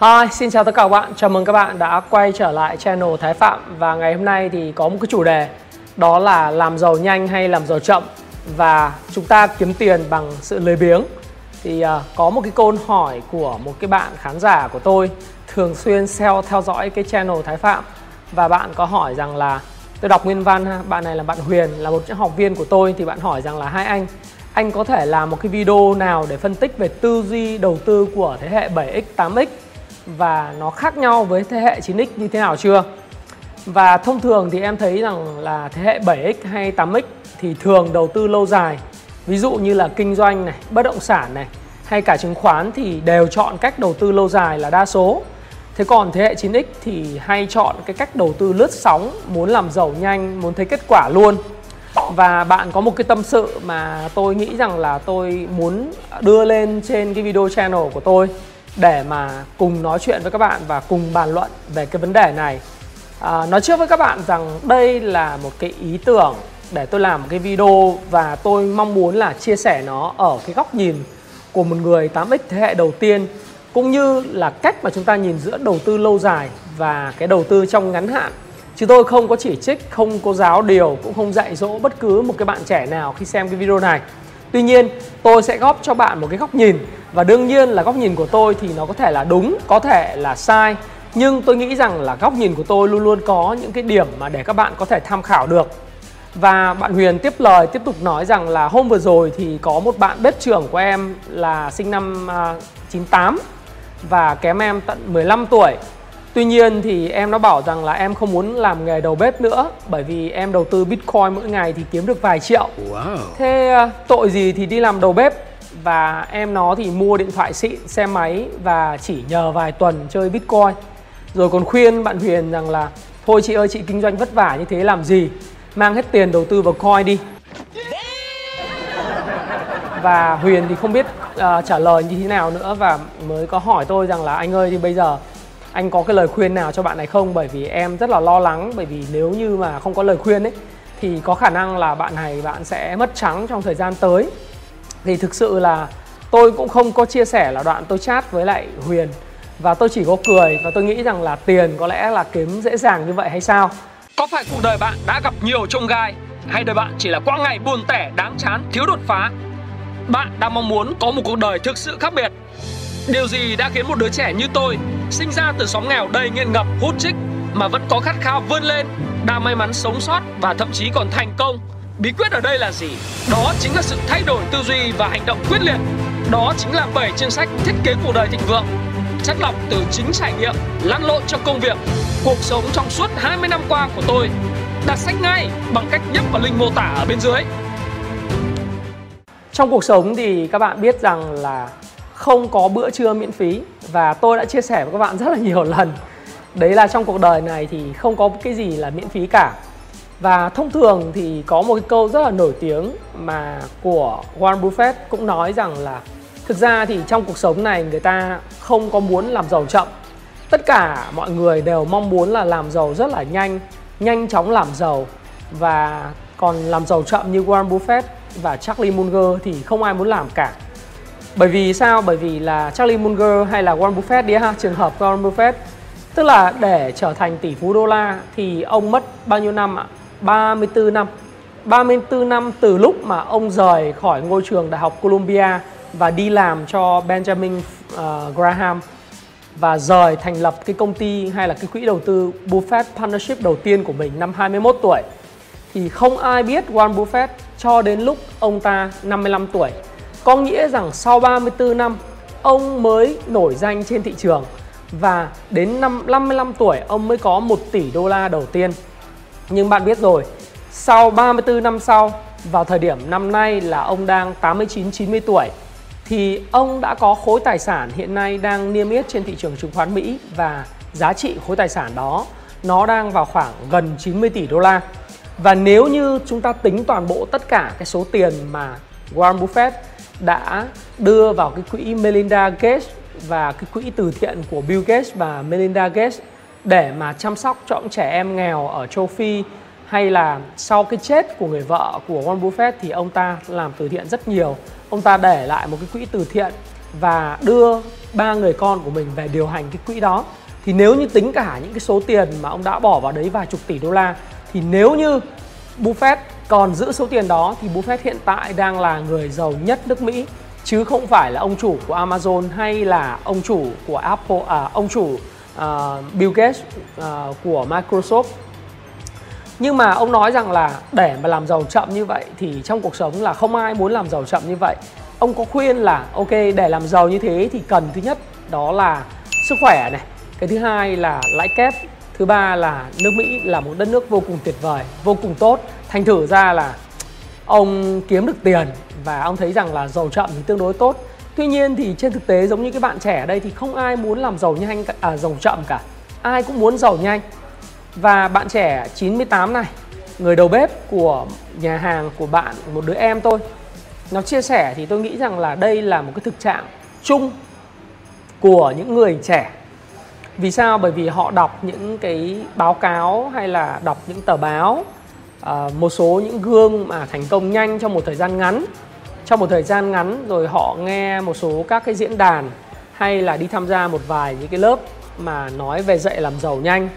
Hi, xin chào tất cả các bạn. Chào mừng các bạn đã quay trở lại channel Thái Phạm. Và ngày hôm nay thì có một cái chủ đề đó là làm giàu nhanh hay làm giàu chậm. Và chúng ta kiếm tiền bằng sự lười biếng. Thì uh, có một cái câu hỏi của một cái bạn khán giả của tôi thường xuyên theo theo dõi cái channel Thái Phạm. Và bạn có hỏi rằng là tôi đọc nguyên văn ha, bạn này là bạn Huyền là một học viên của tôi. Thì bạn hỏi rằng là hai anh anh có thể làm một cái video nào để phân tích về tư duy đầu tư của thế hệ 7x 8x và nó khác nhau với thế hệ 9x như thế nào chưa? Và thông thường thì em thấy rằng là thế hệ 7x hay 8x thì thường đầu tư lâu dài. Ví dụ như là kinh doanh này, bất động sản này hay cả chứng khoán thì đều chọn cách đầu tư lâu dài là đa số. Thế còn thế hệ 9x thì hay chọn cái cách đầu tư lướt sóng, muốn làm giàu nhanh, muốn thấy kết quả luôn. Và bạn có một cái tâm sự mà tôi nghĩ rằng là tôi muốn đưa lên trên cái video channel của tôi để mà cùng nói chuyện với các bạn và cùng bàn luận về cái vấn đề này. À, nói trước với các bạn rằng đây là một cái ý tưởng để tôi làm một cái video và tôi mong muốn là chia sẻ nó ở cái góc nhìn của một người 8x thế hệ đầu tiên cũng như là cách mà chúng ta nhìn giữa đầu tư lâu dài và cái đầu tư trong ngắn hạn. Chứ tôi không có chỉ trích không có giáo điều cũng không dạy dỗ bất cứ một cái bạn trẻ nào khi xem cái video này tuy nhiên, tôi sẽ góp cho bạn một cái góc nhìn. Và đương nhiên là góc nhìn của tôi thì nó có thể là đúng, có thể là sai. Nhưng tôi nghĩ rằng là góc nhìn của tôi luôn luôn có những cái điểm mà để các bạn có thể tham khảo được. Và bạn Huyền tiếp lời, tiếp tục nói rằng là hôm vừa rồi thì có một bạn bếp trưởng của em là sinh năm à, 98 và kém em tận 15 tuổi. Tuy nhiên thì em nó bảo rằng là em không muốn làm nghề đầu bếp nữa bởi vì em đầu tư Bitcoin mỗi ngày thì kiếm được vài triệu. Wow. Thế à, tội gì thì đi làm đầu bếp và em nó thì mua điện thoại xịn, xe máy và chỉ nhờ vài tuần chơi Bitcoin. Rồi còn khuyên bạn Huyền rằng là thôi chị ơi chị kinh doanh vất vả như thế làm gì, mang hết tiền đầu tư vào coin đi. Và Huyền thì không biết uh, trả lời như thế nào nữa và mới có hỏi tôi rằng là anh ơi thì bây giờ anh có cái lời khuyên nào cho bạn này không? Bởi vì em rất là lo lắng, bởi vì nếu như mà không có lời khuyên ấy, thì có khả năng là bạn này, bạn sẽ mất trắng trong thời gian tới. Thì thực sự là tôi cũng không có chia sẻ là đoạn tôi chat với lại Huyền. Và tôi chỉ có cười và tôi nghĩ rằng là tiền có lẽ là kiếm dễ dàng như vậy hay sao? Có phải cuộc đời bạn đã gặp nhiều trông gai, hay đời bạn chỉ là quãng ngày buồn tẻ, đáng chán, thiếu đột phá? Bạn đang mong muốn có một cuộc đời thực sự khác biệt điều gì đã khiến một đứa trẻ như tôi sinh ra từ xóm nghèo đầy nghiện ngập hút chích mà vẫn có khát khao vươn lên đã may mắn sống sót và thậm chí còn thành công Bí quyết ở đây là gì? Đó chính là sự thay đổi tư duy và hành động quyết liệt. Đó chính là 7 chương sách thiết kế cuộc đời thịnh vượng. Chất lọc từ chính trải nghiệm, lăn lộn trong công việc, cuộc sống trong suốt 20 năm qua của tôi. Đặt sách ngay bằng cách nhấp vào link mô tả ở bên dưới. Trong cuộc sống thì các bạn biết rằng là không có bữa trưa miễn phí và tôi đã chia sẻ với các bạn rất là nhiều lần. Đấy là trong cuộc đời này thì không có cái gì là miễn phí cả và thông thường thì có một cái câu rất là nổi tiếng mà của Warren Buffett cũng nói rằng là thực ra thì trong cuộc sống này người ta không có muốn làm giàu chậm. Tất cả mọi người đều mong muốn là làm giàu rất là nhanh, nhanh chóng làm giàu và còn làm giàu chậm như Warren Buffett và Charlie Munger thì không ai muốn làm cả. Bởi vì sao? Bởi vì là Charlie Munger hay là Warren Buffett đi ha, trường hợp Warren Buffett Tức là để trở thành tỷ phú đô la thì ông mất bao nhiêu năm ạ? 34 năm 34 năm từ lúc mà ông rời khỏi ngôi trường Đại học Columbia và đi làm cho Benjamin uh, Graham và rời thành lập cái công ty hay là cái quỹ đầu tư Buffett Partnership đầu tiên của mình năm 21 tuổi thì không ai biết Warren Buffett cho đến lúc ông ta 55 tuổi. Có nghĩa rằng sau 34 năm ông mới nổi danh trên thị trường và đến năm 55 tuổi ông mới có 1 tỷ đô la đầu tiên. Nhưng bạn biết rồi, sau 34 năm sau, vào thời điểm năm nay là ông đang 89 90 tuổi thì ông đã có khối tài sản hiện nay đang niêm yết trên thị trường chứng khoán Mỹ và giá trị khối tài sản đó nó đang vào khoảng gần 90 tỷ đô la. Và nếu như chúng ta tính toàn bộ tất cả cái số tiền mà Warren Buffett đã đưa vào cái quỹ Melinda Gates và cái quỹ từ thiện của Bill Gates và Melinda Gates để mà chăm sóc cho những trẻ em nghèo ở châu Phi hay là sau cái chết của người vợ của Warren Buffett thì ông ta làm từ thiện rất nhiều. Ông ta để lại một cái quỹ từ thiện và đưa ba người con của mình về điều hành cái quỹ đó. Thì nếu như tính cả những cái số tiền mà ông đã bỏ vào đấy vài chục tỷ đô la, thì nếu như Buffett. Còn giữ số tiền đó thì Buffett hiện tại đang là người giàu nhất nước Mỹ chứ không phải là ông chủ của Amazon hay là ông chủ của Apple à, ông chủ uh, Bill Gates uh, của Microsoft. Nhưng mà ông nói rằng là để mà làm giàu chậm như vậy thì trong cuộc sống là không ai muốn làm giàu chậm như vậy. Ông có khuyên là ok để làm giàu như thế thì cần thứ nhất đó là sức khỏe này. Cái thứ hai là lãi kép thứ ba là nước mỹ là một đất nước vô cùng tuyệt vời vô cùng tốt. Thành thử ra là ông kiếm được tiền và ông thấy rằng là giàu chậm thì tương đối tốt. Tuy nhiên thì trên thực tế giống như cái bạn trẻ ở đây thì không ai muốn làm giàu nhanh à, giàu chậm cả. Ai cũng muốn giàu nhanh. Và bạn trẻ 98 này người đầu bếp của nhà hàng của bạn một đứa em tôi nó chia sẻ thì tôi nghĩ rằng là đây là một cái thực trạng chung của những người trẻ vì sao? Bởi vì họ đọc những cái báo cáo hay là đọc những tờ báo à, một số những gương mà thành công nhanh trong một thời gian ngắn. Trong một thời gian ngắn rồi họ nghe một số các cái diễn đàn hay là đi tham gia một vài những cái lớp mà nói về dạy làm giàu nhanh.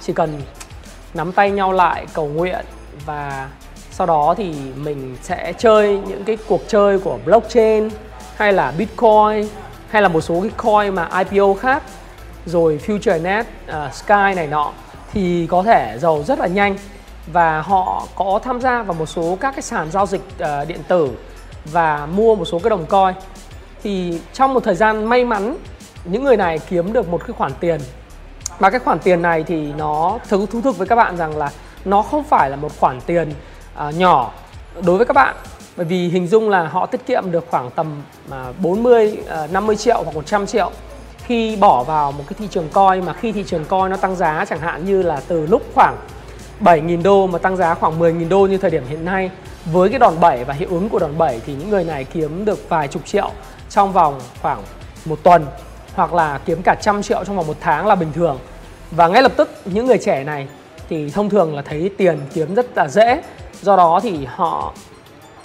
Chỉ cần nắm tay nhau lại cầu nguyện và sau đó thì mình sẽ chơi những cái cuộc chơi của blockchain hay là bitcoin hay là một số cái coin mà IPO khác rồi FutureNet, uh, à, Sky này nọ thì có thể giàu rất là nhanh. Và họ có tham gia vào một số các cái sàn giao dịch uh, điện tử và mua một số cái đồng coin. Thì trong một thời gian may mắn những người này kiếm được một cái khoản tiền. Và cái khoản tiền này thì nó thú thú thực với các bạn rằng là nó không phải là một khoản tiền uh, nhỏ đối với các bạn. Bởi vì hình dung là họ tiết kiệm được khoảng tầm uh, 40 uh, 50 triệu hoặc 100 triệu khi bỏ vào một cái thị trường coin mà khi thị trường coin nó tăng giá chẳng hạn như là từ lúc khoảng 7.000 đô mà tăng giá khoảng 10.000 đô như thời điểm hiện nay, với cái đòn bẩy và hiệu ứng của đòn bẩy thì những người này kiếm được vài chục triệu trong vòng khoảng một tuần hoặc là kiếm cả trăm triệu trong vòng một tháng là bình thường. Và ngay lập tức những người trẻ này thì thông thường là thấy tiền kiếm rất là dễ. Do đó thì họ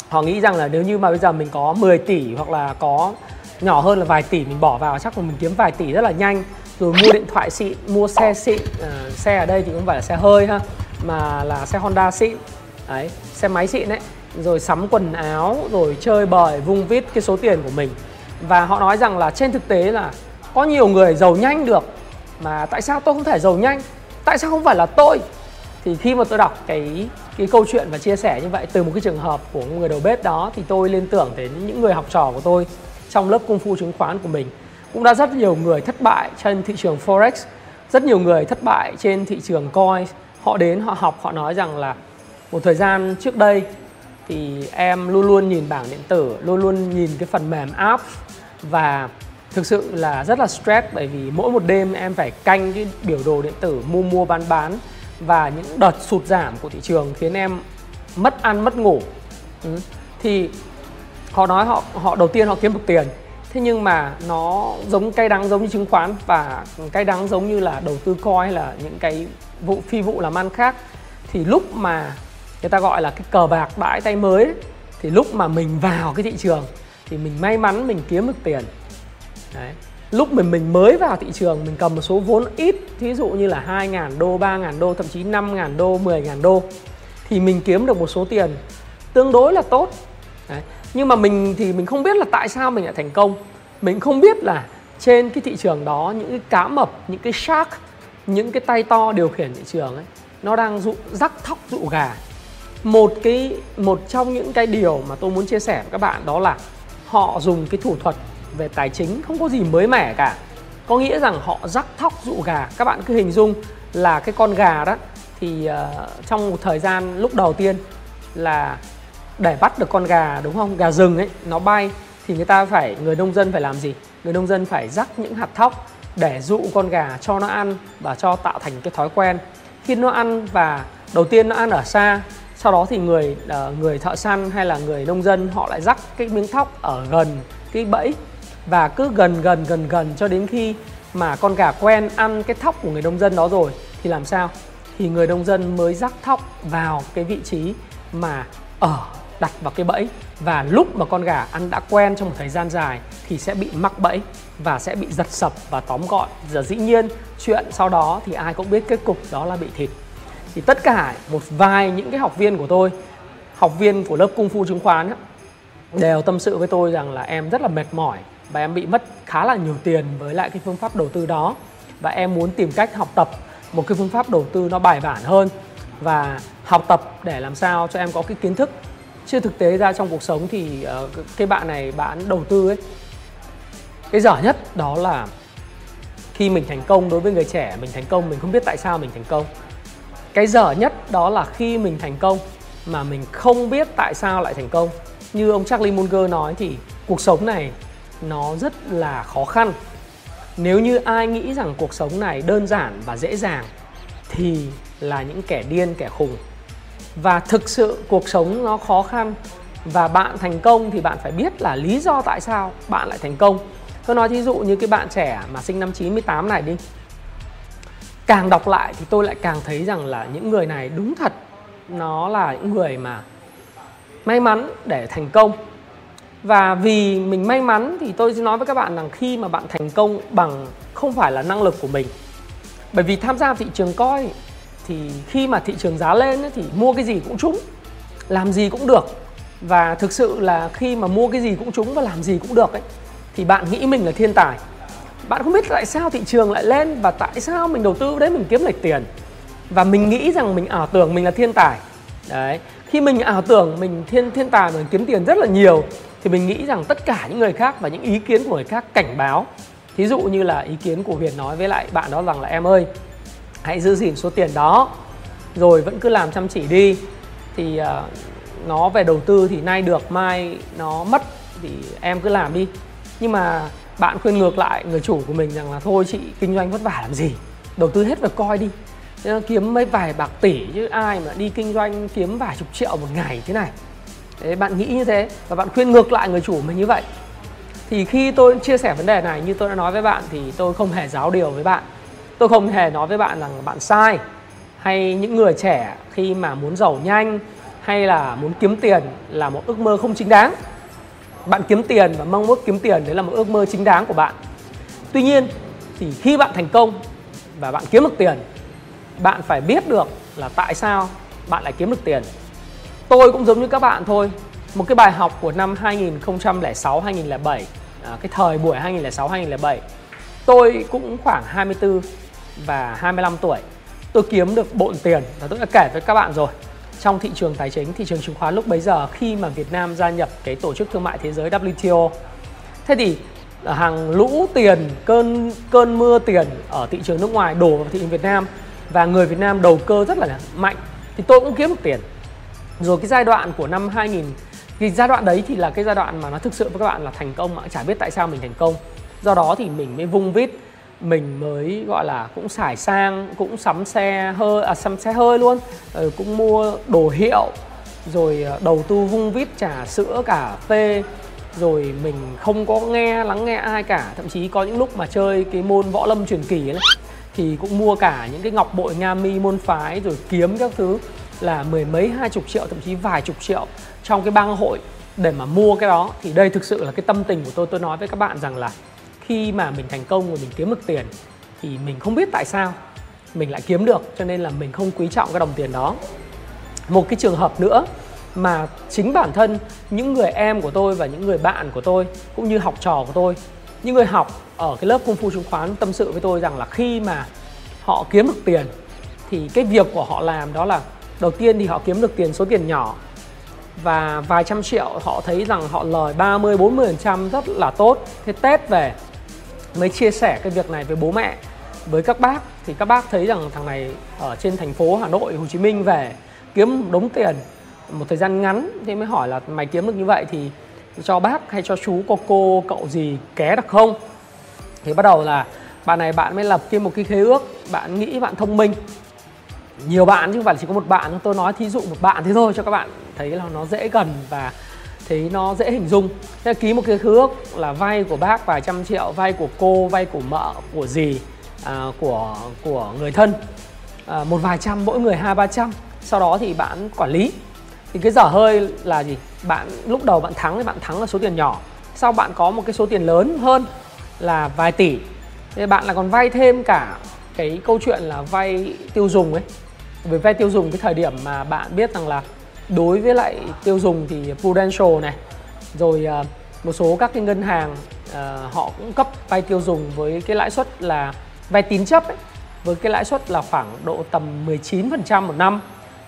họ nghĩ rằng là nếu như mà bây giờ mình có 10 tỷ hoặc là có nhỏ hơn là vài tỷ mình bỏ vào chắc là mình kiếm vài tỷ rất là nhanh. Rồi mua điện thoại xịn mua xe xịn à, ờ, xe ở đây thì không phải là xe hơi ha mà là xe Honda xịn đấy xe máy xịn đấy. Rồi sắm quần áo rồi chơi bời vung vít cái số tiền của mình. Và họ nói rằng là trên thực tế là có nhiều người giàu nhanh được mà tại sao tôi không thể giàu nhanh? Tại sao không phải là tôi? Thì khi mà tôi đọc cái cái câu chuyện và chia sẻ như vậy từ một cái trường hợp của người đầu bếp đó thì tôi liên tưởng đến những người học trò của tôi trong lớp công phu chứng khoán của mình. Cũng đã rất nhiều người thất bại trên thị trường forex, rất nhiều người thất bại trên thị trường coin họ đến, họ học, họ nói rằng là một thời gian trước đây thì em luôn luôn nhìn bảng điện tử, luôn luôn nhìn cái phần mềm app và thực sự là rất là stress bởi vì mỗi một đêm em phải canh cái biểu đồ điện tử, mua mua, bán bán và những đợt sụt giảm của thị trường khiến em mất ăn, mất ngủ. Ừ. thì họ nói họ họ đầu tiên họ kiếm được tiền thế nhưng mà nó giống cay đắng giống như chứng khoán và cay đắng giống như là đầu tư coi hay là những cái vụ phi vụ làm ăn khác thì lúc mà người ta gọi là cái cờ bạc bãi tay mới ấy, thì lúc mà mình vào cái thị trường thì mình may mắn mình kiếm được tiền Đấy. lúc mình mình mới vào thị trường mình cầm một số vốn ít thí dụ như là 2.000 đô 3.000 đô thậm chí 5.000 đô 10.000 đô thì mình kiếm được một số tiền tương đối là tốt Đấy nhưng mà mình thì mình không biết là tại sao mình lại thành công. Mình không biết là trên cái thị trường đó những cái cá mập những cái shark những cái tay to điều khiển thị trường ấy nó đang dụ rắc thóc dụ gà. Một cái một trong những cái điều mà tôi muốn chia sẻ với các bạn đó là họ dùng cái thủ thuật về tài chính không có gì mới mẻ cả. Có nghĩa rằng họ rắc thóc dụ gà. Các bạn cứ hình dung là cái con gà đó thì uh, trong một thời gian lúc đầu tiên là để bắt được con gà, đúng không? Gà rừng ấy, nó bay thì người ta phải, người nông dân phải làm gì? Người nông dân phải rắc những hạt thóc để dụ con gà cho nó ăn và cho tạo thành cái thói quen. Khi nó ăn và đầu tiên nó ăn ở xa, sau đó thì người ờ, người thợ săn hay là người nông dân họ lại rắc cái miếng thóc ở gần cái bẫy và cứ gần gần gần gần cho đến khi mà con gà quen ăn cái thóc của người nông dân đó rồi thì làm sao? Thì người nông dân mới rắc thóc vào cái vị trí mà ở đặt vào cái bẫy. Và lúc mà con gà ăn đã quen trong một thời gian dài thì sẽ bị mắc bẫy và sẽ bị giật sập và tóm gọn. Giờ dĩ nhiên chuyện sau đó thì ai cũng biết kết cục đó là bị thịt. Thì tất cả một vài những cái học viên của tôi học viên của lớp cung phu chứng khoán ấy, đều tâm sự với tôi rằng là em rất là mệt mỏi và em bị mất khá là nhiều tiền với lại cái phương pháp đầu tư đó. Và em muốn tìm cách học tập một cái phương pháp đầu tư nó bài bản hơn và học tập để làm sao cho em có cái kiến thức chưa thực tế ra trong cuộc sống thì uh, cái bạn này bạn đầu tư ấy cái dở nhất đó là khi mình thành công đối với người trẻ mình thành công mình không biết tại sao mình thành công. Cái dở nhất đó là khi mình thành công mà mình không biết tại sao lại thành công. Như ông Charlie Munger nói thì cuộc sống này nó rất là khó khăn. Nếu như ai nghĩ rằng cuộc sống này đơn giản và dễ dàng thì là những kẻ điên kẻ khùng và thực sự cuộc sống nó khó khăn. Và bạn thành công thì bạn phải biết là lý do tại sao bạn lại thành công. Tôi nói thí dụ như cái bạn trẻ mà sinh năm 98 này đi. Càng đọc lại thì tôi lại càng thấy rằng là những người này đúng thật, nó là những người mà may mắn để thành công. Và vì mình may mắn thì tôi nói với các bạn rằng khi mà bạn thành công bằng không phải là năng lực của mình. Bởi vì tham gia thị trường coi thì khi mà thị trường giá lên ấy, thì mua cái gì cũng trúng làm gì cũng được. Và thực sự là khi mà mua cái gì cũng trúng và làm gì cũng được ấy thì bạn nghĩ mình là thiên tài. Bạn không biết tại sao thị trường lại lên và tại sao mình đầu tư đấy mình kiếm được tiền. Và mình nghĩ rằng mình ảo tưởng mình là thiên tài. Đấy khi mình ảo tưởng mình thiên thiên tài mình kiếm tiền rất là nhiều thì mình nghĩ rằng tất cả những người khác và những ý kiến của người khác cảnh báo. Thí dụ như là ý kiến của Huyền nói với lại bạn đó rằng là em ơi hãy giữ gìn số tiền đó. Rồi vẫn cứ làm chăm chỉ đi. Thì uh, nó về đầu tư thì nay được mai nó mất thì em cứ làm đi. Nhưng mà bạn khuyên ngược lại người chủ của mình rằng là thôi chị kinh doanh vất vả làm gì? Đầu tư hết vào coi đi. Kiếm mấy vài bạc tỷ chứ ai mà đi kinh doanh kiếm vài chục triệu một ngày thế này. Đấy, bạn nghĩ như thế và bạn khuyên ngược lại người chủ mình như vậy. Thì khi tôi chia sẻ vấn đề này như tôi đã nói với bạn thì tôi không hề giáo điều với bạn tôi không hề nói với bạn rằng bạn sai hay những người trẻ khi mà muốn giàu nhanh hay là muốn kiếm tiền là một ước mơ không chính đáng. Bạn kiếm tiền và mong ước kiếm tiền đấy là một ước mơ chính đáng của bạn. Tuy nhiên thì khi bạn thành công và bạn kiếm được tiền bạn phải biết được là tại sao bạn lại kiếm được tiền. Tôi cũng giống như các bạn thôi một cái bài học của năm 2006 2007 à, cái thời buổi 2006 2007 tôi cũng khoảng 24 và 25 tuổi. Tôi kiếm được bộn tiền và tôi đã kể với các bạn rồi. Trong thị trường tài chính, thị trường chứng khoán lúc bấy giờ khi mà Việt Nam gia nhập cái tổ chức thương mại thế giới WTO thế thì à, hàng lũ tiền, cơn cơn mưa tiền ở thị trường nước ngoài đổ vào thị trường Việt Nam và người Việt Nam đầu cơ rất là mạnh, thì tôi cũng kiếm được tiền. Rồi cái giai đoạn của năm 2000 thì giai đoạn đấy thì là cái giai đoạn mà nó thực sự với các bạn là thành công mà, chả biết tại sao mình thành công. Do đó thì mình mới vung vít mình mới gọi là cũng xài sang cũng sắm xe hơi à sắm xe hơi luôn. Ừ, cũng mua đồ hiệu rồi à, đầu tư vung vít trà sữa cà phê. Rồi mình không có nghe lắng nghe ai cả. Thậm chí có những lúc mà chơi cái môn võ lâm truyền kỳ ấy thì cũng mua cả những cái ngọc bội nga mi môn phái rồi kiếm các thứ là mười mấy hai chục triệu thậm chí vài chục triệu trong cái bang hội để mà mua cái đó. Thì đây thực sự là cái tâm tình của tôi. Tôi nói với các bạn rằng là khi mà mình thành công và mình kiếm được tiền thì mình không biết tại sao mình lại kiếm được, cho nên là mình không quý trọng cái đồng tiền đó một cái trường hợp nữa mà chính bản thân những người em của tôi và những người bạn của tôi, cũng như học trò của tôi, những người học ở cái lớp công phu chứng khoán tâm sự với tôi rằng là khi mà họ kiếm được tiền thì cái việc của họ làm đó là đầu tiên thì họ kiếm được tiền số tiền nhỏ và vài trăm triệu, họ thấy rằng họ lời 30 40% rất là tốt. Thế Tết về mới chia sẻ cái việc này với bố mẹ, với các bác. Thì các bác thấy rằng thằng này ở trên thành phố Hà Nội, Hồ Chí Minh về, kiếm đống tiền một thời gian ngắn thế mới hỏi là mày kiếm được như vậy thì cho bác hay cho chú, cô cô, cậu gì ké được không? Thì bắt đầu là bạn này bạn mới lập thêm một cái khế ước, bạn nghĩ bạn thông minh. Nhiều bạn chứ không phải chỉ có một bạn tôi nói thí dụ một bạn thế thôi cho các bạn thấy là nó dễ gần và thì nó dễ hình dung. Thế ký một cái khứ ước là vay của bác vài trăm triệu vay của cô vay của mợ của dì à, của của người thân. À, một vài trăm mỗi người hai ba trăm. Sau đó thì bạn quản lý. Thì cái dở hơi là gì? Bạn lúc đầu bạn thắng thì bạn thắng là số tiền nhỏ. Sau bạn có một cái số tiền lớn hơn là vài tỷ. Thì bạn là còn vay thêm cả cái câu chuyện là vay tiêu dùng ấy. Về vay tiêu dùng cái thời điểm mà bạn biết rằng là đối với lại tiêu dùng thì Prudential này rồi à, một số các cái ngân hàng à, họ cũng cấp vay tiêu dùng với cái lãi suất là vay tín chấp ấy, với cái lãi suất là khoảng độ tầm 19% một năm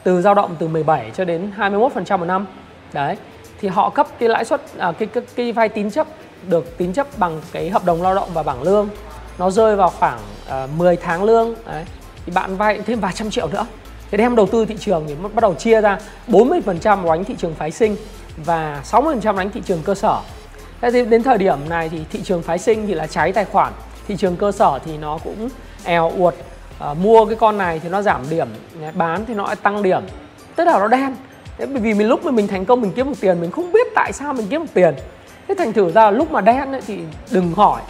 từ dao động từ 17 cho đến 21% một năm. Đấy thì họ cấp cái lãi suất à, cái, cái cái vay tín chấp được tín chấp bằng cái hợp đồng lao động và bảng lương. Nó rơi vào khoảng à, 10 tháng lương đấy. Thì bạn vay thêm vài trăm triệu nữa thế đem đầu tư thị trường thì bắt đầu chia ra 40% đánh thị trường phái sinh và 60% đánh thị trường cơ sở. Thế thì đến thời điểm này thì thị trường phái sinh thì là cháy tài khoản thị trường cơ sở thì nó cũng èo uột. À, mua cái con này thì nó giảm điểm bán thì nó lại tăng điểm. Tức là nó đen. Thế bởi vì mình lúc mà mình thành công mình kiếm một tiền mình không biết tại sao mình kiếm một tiền. Thế thành thử ra lúc mà đen ấy, thì đừng hỏi.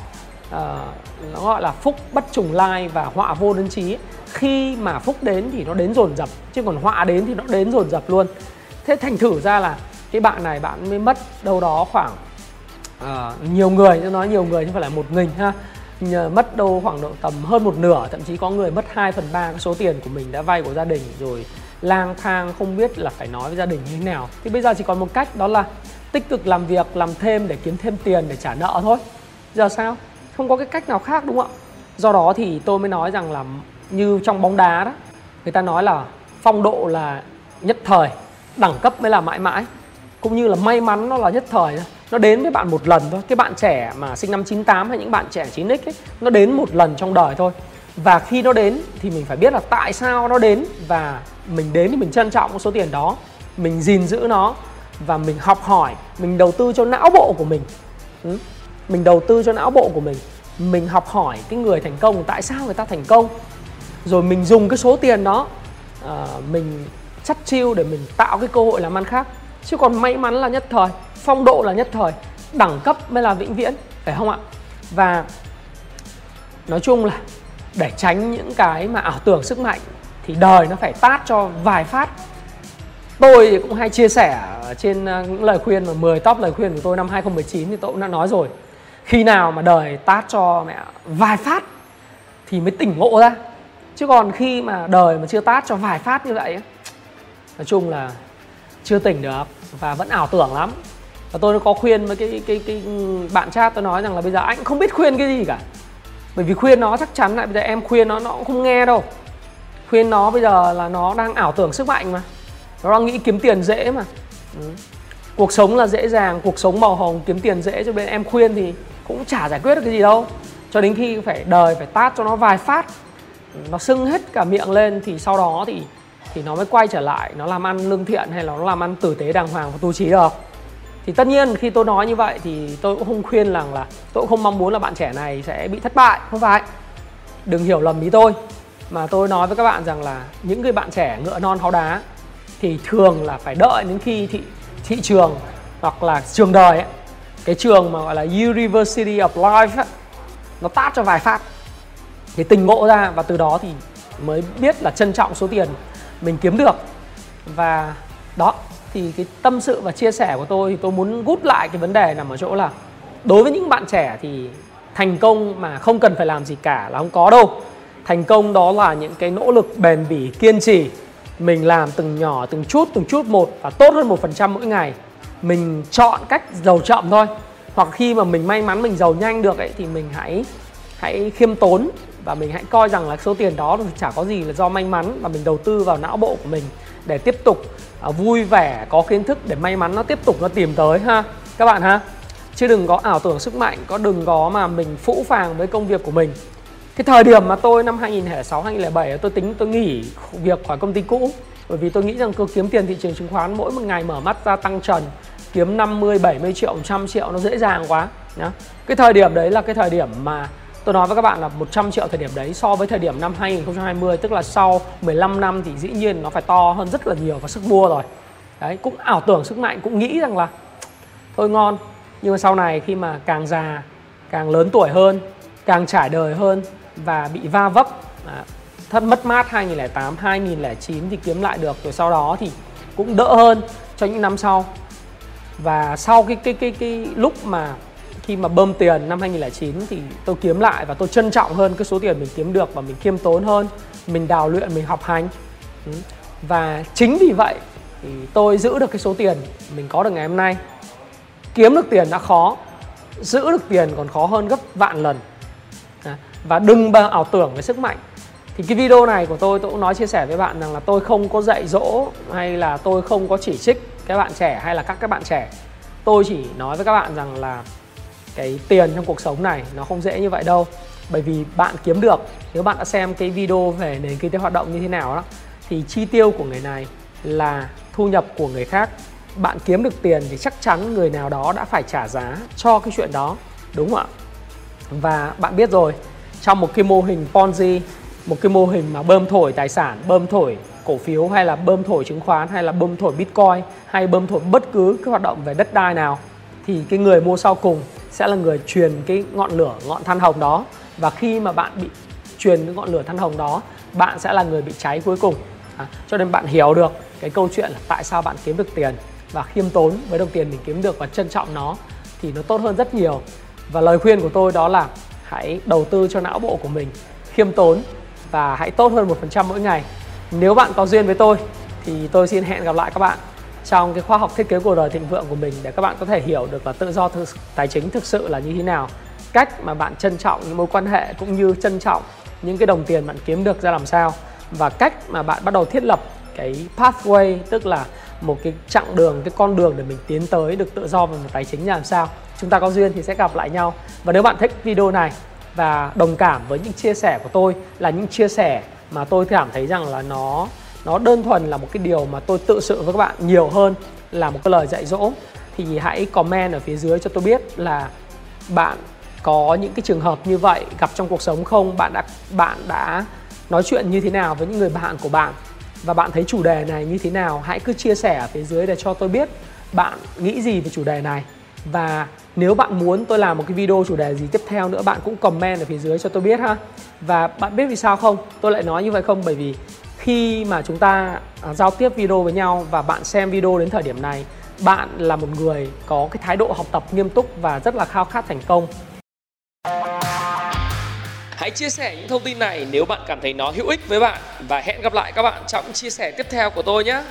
Ờ, nó gọi là phúc bất trùng lai và họa vô đơn chí. Khi mà phúc đến thì nó đến dồn dập chứ còn họa đến thì nó đến dồn dập luôn. Thế thành thử ra là cái bạn này bạn mới mất đâu đó khoảng uh, nhiều người tôi nói nhiều người chứ không phải là một nghìn ha. Nhờ mất đâu khoảng độ tầm hơn một nửa thậm chí có người mất 2 phần ba số tiền của mình đã vay của gia đình rồi lang thang không biết là phải nói với gia đình như thế nào. Thì bây giờ chỉ còn một cách đó là tích cực làm việc làm thêm để kiếm thêm tiền để trả nợ thôi. Giờ sao? Không có cái cách nào khác, đúng không ạ? Do đó thì tôi mới nói rằng là như trong bóng đá đó, người ta nói là phong độ là nhất thời, đẳng cấp mới là mãi mãi. Cũng như là may mắn nó là nhất thời nó đến với bạn một lần thôi. Cái bạn trẻ mà sinh năm 98 hay những bạn trẻ 9x ấy, nó đến một lần trong đời thôi. Và khi nó đến thì mình phải biết là tại sao nó đến và mình đến thì mình trân trọng số tiền đó. Mình gìn giữ nó và mình học hỏi, mình đầu tư cho não bộ của mình. Ừ mình đầu tư cho não bộ của mình. Mình học hỏi cái người thành công tại sao người ta thành công? Rồi mình dùng cái số tiền đó uh, mình chắt chiêu để mình tạo cái cơ hội làm ăn khác. Chứ còn may mắn là nhất thời phong độ là nhất thời đẳng cấp mới là vĩnh viễn phải không ạ? Và nói chung là để tránh những cái mà ảo tưởng sức mạnh thì đời nó phải tát cho vài phát. Tôi cũng hay chia sẻ trên ờ, những lời khuyên mà 10 top lời khuyên của tôi năm 2019 thì tôi cũng đã nói rồi khi nào mà đời tát cho mẹ vài phát thì mới tỉnh ngộ ra. Chứ còn khi mà đời mà chưa tát cho vài phát như vậy nói chung là chưa tỉnh được và vẫn ảo tưởng lắm. Và tôi có khuyên với cái cái cái bạn chat tôi nói rằng là bây giờ anh không biết khuyên cái gì cả. Bởi vì khuyên nó chắc chắn lại, bây giờ em khuyên nó nó cũng không nghe đâu. Khuyên nó bây giờ là nó đang ảo tưởng sức mạnh mà. Nó đang nghĩ kiếm tiền dễ mà. Ừ. cuộc sống là dễ dàng, cuộc sống màu hồng, kiếm tiền dễ cho bên em khuyên thì cũng chả giải quyết được cái gì đâu. Cho đến khi phải đời phải tát cho nó vài phát nó sưng hết cả miệng lên thì sau đó thì thì nó mới quay trở lại nó làm ăn lương thiện hay là nó làm ăn tử tế đàng hoàng và tu trí được. Thì tất nhiên khi tôi nói như vậy thì tôi cũng không khuyên rằng là tôi cũng không mong muốn là bạn trẻ này sẽ bị thất bại không phải. Đừng hiểu lầm ý tôi mà tôi nói với các bạn rằng là những người bạn trẻ ngựa non háo đá thì thường là phải đợi đến khi thị thị trường hoặc là trường đời ấy, cái trường mà gọi là University of Life ấy, nó tát cho vài phát. Thì tình ngộ ra và từ đó thì mới biết là trân trọng số tiền mình kiếm được. Và đó thì cái tâm sự và chia sẻ của tôi thì tôi muốn gút lại cái vấn đề nằm ở chỗ là đối với những bạn trẻ thì thành công mà không cần phải làm gì cả là không có đâu. Thành công đó là những cái nỗ lực bền bỉ kiên trì mình làm từng nhỏ từng chút từng chút một và tốt hơn một phần trăm mỗi ngày mình chọn cách giàu chậm thôi. Hoặc khi mà mình may mắn mình giàu nhanh được ấy thì mình hãy hãy khiêm tốn và mình hãy coi rằng là số tiền đó thì chả có gì là do may mắn và mình đầu tư vào não bộ của mình để tiếp tục uh, vui vẻ có kiến thức để may mắn nó tiếp tục nó tìm tới ha. Các bạn ha chứ đừng có ảo tưởng sức mạnh có đừng có mà mình phũ phàng với công việc của mình. Cái thời điểm mà tôi năm 2006 2007 tôi tính tôi nghỉ việc khỏi công ty cũ bởi vì tôi nghĩ rằng cứ kiếm tiền thị trường chứng khoán mỗi một ngày mở mắt ra tăng trần kiếm 50 70 triệu 100 triệu nó dễ dàng quá nhá. Cái thời điểm đấy là cái thời điểm mà tôi nói với các bạn là 100 triệu thời điểm đấy so với thời điểm năm 2020 tức là sau 15 năm thì dĩ nhiên nó phải to hơn rất là nhiều và sức mua rồi. Đấy cũng ảo tưởng sức mạnh cũng nghĩ rằng là thôi ngon. Nhưng mà sau này khi mà càng già càng lớn tuổi hơn càng trải đời hơn và bị va vấp à, thất mất mát 2008 2009 thì kiếm lại được rồi sau đó thì cũng đỡ hơn cho những năm sau và sau cái cái cái cái lúc mà khi mà bơm tiền năm 2009 thì tôi kiếm lại và tôi trân trọng hơn cái số tiền mình kiếm được và mình khiêm tốn hơn, mình đào luyện, mình học hành. Ừ. Và chính vì vậy thì tôi giữ được cái số tiền mình có được ngày hôm nay. Kiếm được tiền đã khó, giữ được tiền còn khó hơn gấp vạn lần. À, và đừng bao ảo tưởng về sức mạnh. Thì cái video này của tôi tôi cũng nói, chia sẻ với bạn rằng là tôi không có dạy dỗ hay là tôi không có chỉ trích các bạn trẻ hay là các các bạn trẻ. Tôi chỉ nói với các bạn rằng là cái tiền trong cuộc sống này nó không dễ như vậy đâu. Bởi vì bạn kiếm được, nếu bạn đã xem cái video về nền kinh tế hoạt động như thế nào đó, thì chi tiêu của người này là thu nhập của người khác. Bạn kiếm được tiền thì chắc chắn người nào đó đã phải trả giá cho cái chuyện đó, đúng không ạ? Và bạn biết rồi, trong một cái mô hình Ponzi, một cái mô hình mà bơm thổi tài sản, bơm thổi cổ phiếu hay là bơm thổi chứng khoán hay là bơm thổi bitcoin hay bơm thổi bất cứ cái hoạt động về đất đai nào thì cái người mua sau cùng sẽ là người truyền cái ngọn lửa ngọn than hồng đó. Và khi mà bạn bị truyền cái ngọn lửa than hồng đó bạn sẽ là người bị cháy cuối cùng. À, cho nên bạn hiểu được cái câu chuyện là tại sao bạn kiếm được tiền và khiêm tốn với đồng tiền mình kiếm được và trân trọng nó thì nó tốt hơn rất nhiều. Và lời khuyên của tôi đó là hãy đầu tư cho não bộ của mình khiêm tốn và hãy tốt hơn một phần trăm mỗi ngày nếu bạn có duyên với tôi thì tôi xin hẹn gặp lại các bạn trong cái khoa học thiết kế cuộc đời thịnh vượng của mình để các bạn có thể hiểu được là tự do thực, tài chính thực sự là như thế nào cách mà bạn trân trọng những mối quan hệ cũng như trân trọng những cái đồng tiền bạn kiếm được ra làm sao và cách mà bạn bắt đầu thiết lập cái pathway tức là một cái chặng đường cái con đường để mình tiến tới được tự do về mặt tài chính làm sao. Chúng ta có duyên thì sẽ gặp lại nhau. Và nếu bạn thích video này và đồng cảm với những chia sẻ của tôi là những chia sẻ mà tôi cảm thấy rằng là nó nó đơn thuần là một cái điều mà tôi tự sự với các bạn nhiều hơn là một cái lời dạy dỗ. Thì hãy comment ở phía dưới cho tôi biết là bạn có những cái trường hợp như vậy gặp trong cuộc sống không? Bạn đã bạn đã nói chuyện như thế nào với những người bạn của bạn? Và bạn thấy chủ đề này như thế nào? Hãy cứ chia sẻ ở phía dưới để cho tôi biết bạn nghĩ gì về chủ đề này. Và nếu bạn muốn tôi làm một cái video chủ đề gì tiếp theo nữa, bạn cũng comment ở phía dưới cho tôi biết ha. Và bạn biết vì sao không? Tôi lại nói như vậy không? Bởi vì khi mà chúng ta à, giao tiếp video với nhau và bạn xem video đến thời điểm này, bạn là một người có cái thái độ học tập nghiêm túc và rất là khao khát thành công. Hãy chia sẻ những thông tin này nếu bạn cảm thấy nó hữu ích với bạn. Và hẹn gặp lại các bạn trong chia sẻ tiếp theo của tôi nhé.